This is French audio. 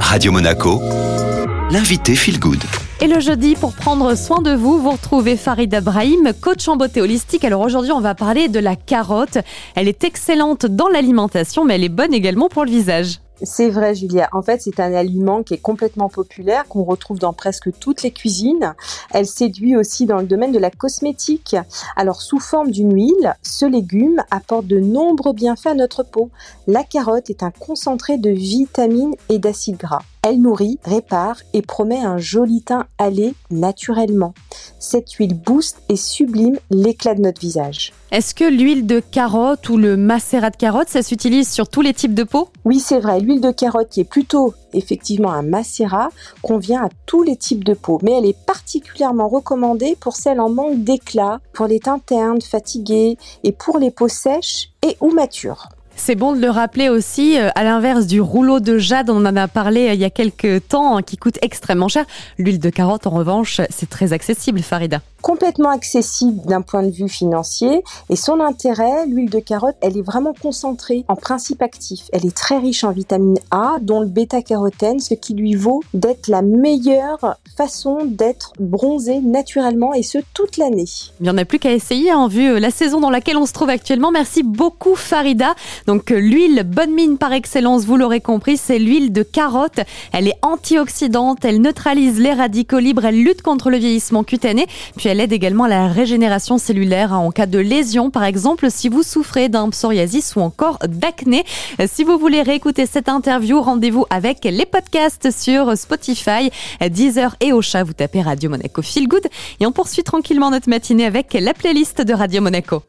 Radio Monaco, l'invité Feel Good. Et le jeudi, pour prendre soin de vous, vous retrouvez Farid Brahim, coach en beauté holistique. Alors aujourd'hui, on va parler de la carotte. Elle est excellente dans l'alimentation, mais elle est bonne également pour le visage. C'est vrai, Julia. En fait, c'est un aliment qui est complètement populaire, qu'on retrouve dans presque toutes les cuisines. Elle séduit aussi dans le domaine de la cosmétique. Alors, sous forme d'une huile, ce légume apporte de nombreux bienfaits à notre peau. La carotte est un concentré de vitamines et d'acides gras. Elle nourrit, répare et promet un joli teint allé naturellement. Cette huile booste et sublime l'éclat de notre visage. Est-ce que l'huile de carotte ou le macérat de carotte, ça s'utilise sur tous les types de peau? Oui, c'est vrai. L'huile de carotte qui est plutôt effectivement un macérat convient à tous les types de peau, mais elle est particulièrement recommandée pour celles en manque d'éclat, pour les teintes ternes, fatiguées et pour les peaux sèches et ou matures. C'est bon de le rappeler aussi, euh, à l'inverse du rouleau de jade, on en a parlé euh, il y a quelques temps, hein, qui coûte extrêmement cher. L'huile de carotte, en revanche, c'est très accessible, Farida complètement accessible d'un point de vue financier et son intérêt, l'huile de carotte, elle est vraiment concentrée en principe actif. Elle est très riche en vitamine A, dont le bêta-carotène, ce qui lui vaut d'être la meilleure façon d'être bronzé naturellement et ce toute l'année. Il n'y en a plus qu'à essayer en vue euh, la saison dans laquelle on se trouve actuellement. Merci beaucoup Farida. Donc euh, l'huile bonne mine par excellence, vous l'aurez compris, c'est l'huile de carotte. Elle est antioxydante, elle neutralise les radicaux libres, elle lutte contre le vieillissement cutané, puis elle aide également à la régénération cellulaire hein, en cas de lésion, par exemple si vous souffrez d'un psoriasis ou encore d'acné. Si vous voulez réécouter cette interview, rendez-vous avec les podcasts sur Spotify, Deezer et Ocha. Vous tapez Radio Monaco Feel Good et on poursuit tranquillement notre matinée avec la playlist de Radio Monaco.